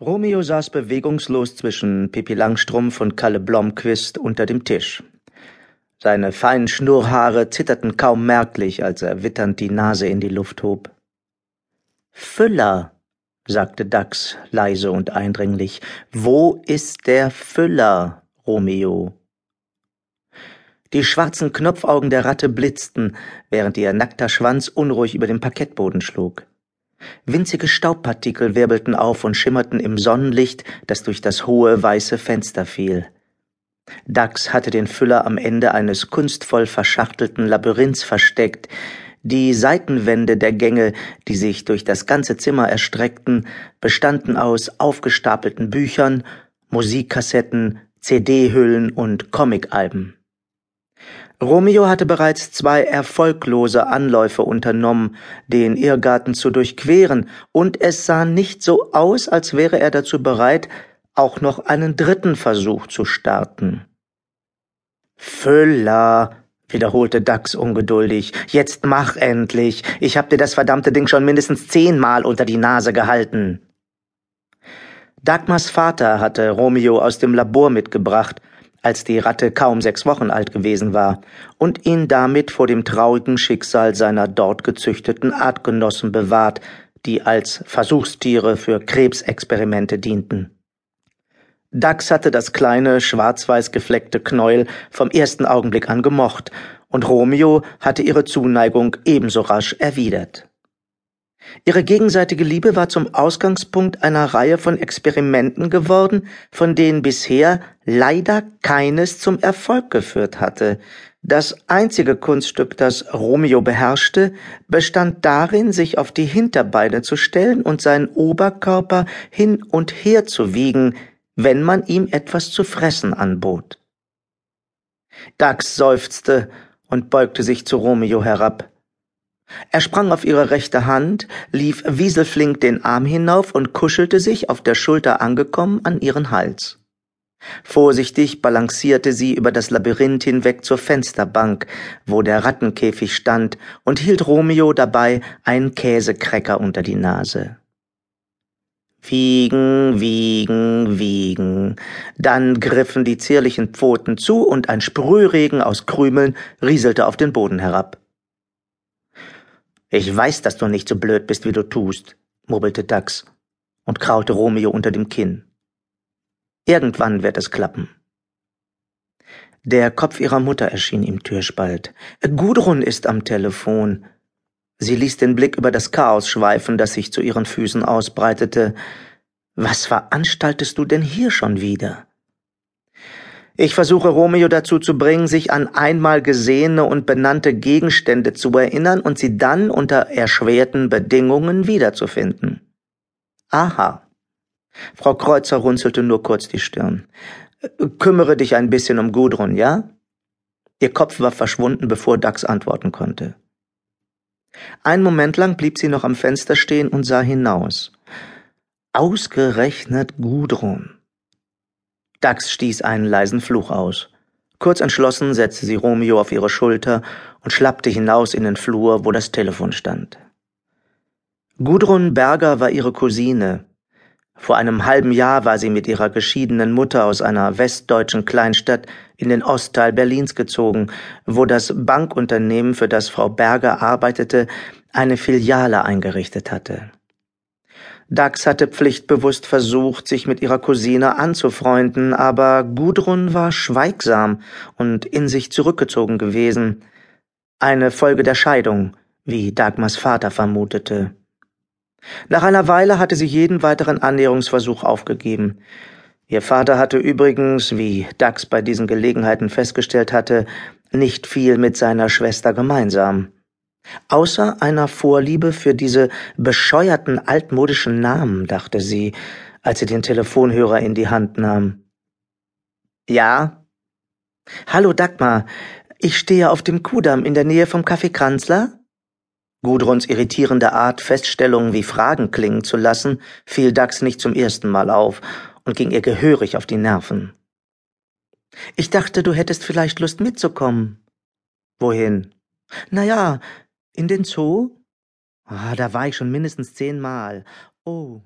Romeo saß bewegungslos zwischen Pippi Langstrumpf und Kalle Blomqvist unter dem Tisch. Seine feinen Schnurrhaare zitterten kaum merklich, als er witternd die Nase in die Luft hob. Füller, sagte Dax leise und eindringlich. Wo ist der Füller, Romeo? Die schwarzen Knopfaugen der Ratte blitzten, während ihr nackter Schwanz unruhig über den Parkettboden schlug. Winzige Staubpartikel wirbelten auf und schimmerten im Sonnenlicht, das durch das hohe weiße Fenster fiel. Dax hatte den Füller am Ende eines kunstvoll verschachtelten Labyrinths versteckt. Die Seitenwände der Gänge, die sich durch das ganze Zimmer erstreckten, bestanden aus aufgestapelten Büchern, Musikkassetten, CD-Hüllen und Comicalben. Romeo hatte bereits zwei erfolglose Anläufe unternommen, den Irrgarten zu durchqueren, und es sah nicht so aus, als wäre er dazu bereit, auch noch einen dritten Versuch zu starten. Füller, wiederholte Dax ungeduldig, jetzt mach endlich. Ich hab dir das verdammte Ding schon mindestens zehnmal unter die Nase gehalten. Dagmars Vater hatte Romeo aus dem Labor mitgebracht, als die Ratte kaum sechs Wochen alt gewesen war, und ihn damit vor dem traurigen Schicksal seiner dort gezüchteten Artgenossen bewahrt, die als Versuchstiere für Krebsexperimente dienten. Dax hatte das kleine, schwarz-weiß gefleckte Knäuel vom ersten Augenblick an gemocht, und Romeo hatte ihre Zuneigung ebenso rasch erwidert. Ihre gegenseitige Liebe war zum Ausgangspunkt einer Reihe von Experimenten geworden, von denen bisher leider keines zum Erfolg geführt hatte. Das einzige Kunststück, das Romeo beherrschte, bestand darin, sich auf die Hinterbeine zu stellen und seinen Oberkörper hin und her zu wiegen, wenn man ihm etwas zu fressen anbot. Dax seufzte und beugte sich zu Romeo herab. Er sprang auf ihre rechte Hand, lief wieselflink den Arm hinauf und kuschelte sich, auf der Schulter angekommen, an ihren Hals. Vorsichtig balancierte sie über das Labyrinth hinweg zur Fensterbank, wo der Rattenkäfig stand, und hielt Romeo dabei einen Käsekrecker unter die Nase. Wiegen, wiegen, wiegen. Dann griffen die zierlichen Pfoten zu und ein Sprühregen aus Krümeln rieselte auf den Boden herab. Ich weiß, dass du nicht so blöd bist, wie du tust, murmelte Dax und kraute Romeo unter dem Kinn. Irgendwann wird es klappen. Der Kopf ihrer Mutter erschien im Türspalt. Gudrun ist am Telefon. Sie ließ den Blick über das Chaos schweifen, das sich zu ihren Füßen ausbreitete. Was veranstaltest du denn hier schon wieder? Ich versuche Romeo dazu zu bringen, sich an einmal gesehene und benannte Gegenstände zu erinnern und sie dann unter erschwerten Bedingungen wiederzufinden. Aha. Frau Kreuzer runzelte nur kurz die Stirn. Kümmere dich ein bisschen um Gudrun, ja? Ihr Kopf war verschwunden, bevor Dax antworten konnte. Einen Moment lang blieb sie noch am Fenster stehen und sah hinaus. Ausgerechnet Gudrun. Dax stieß einen leisen Fluch aus. Kurz entschlossen setzte sie Romeo auf ihre Schulter und schlappte hinaus in den Flur, wo das Telefon stand. Gudrun Berger war ihre Cousine. Vor einem halben Jahr war sie mit ihrer geschiedenen Mutter aus einer westdeutschen Kleinstadt in den Ostteil Berlins gezogen, wo das Bankunternehmen, für das Frau Berger arbeitete, eine Filiale eingerichtet hatte. Dax hatte pflichtbewusst versucht, sich mit ihrer Cousine anzufreunden, aber Gudrun war schweigsam und in sich zurückgezogen gewesen. Eine Folge der Scheidung, wie Dagmars Vater vermutete. Nach einer Weile hatte sie jeden weiteren Annäherungsversuch aufgegeben. Ihr Vater hatte übrigens, wie Dax bei diesen Gelegenheiten festgestellt hatte, nicht viel mit seiner Schwester gemeinsam. Außer einer Vorliebe für diese bescheuerten altmodischen Namen, dachte sie, als sie den Telefonhörer in die Hand nahm. Ja? Hallo Dagmar, ich stehe auf dem Kudamm in der Nähe vom Café Kranzler? Gudruns irritierende Art, Feststellungen wie Fragen klingen zu lassen, fiel Dax nicht zum ersten Mal auf und ging ihr gehörig auf die Nerven. Ich dachte, du hättest vielleicht Lust mitzukommen. Wohin? Na ja, in den Zoo? Ah, da war ich schon mindestens zehnmal. Oh,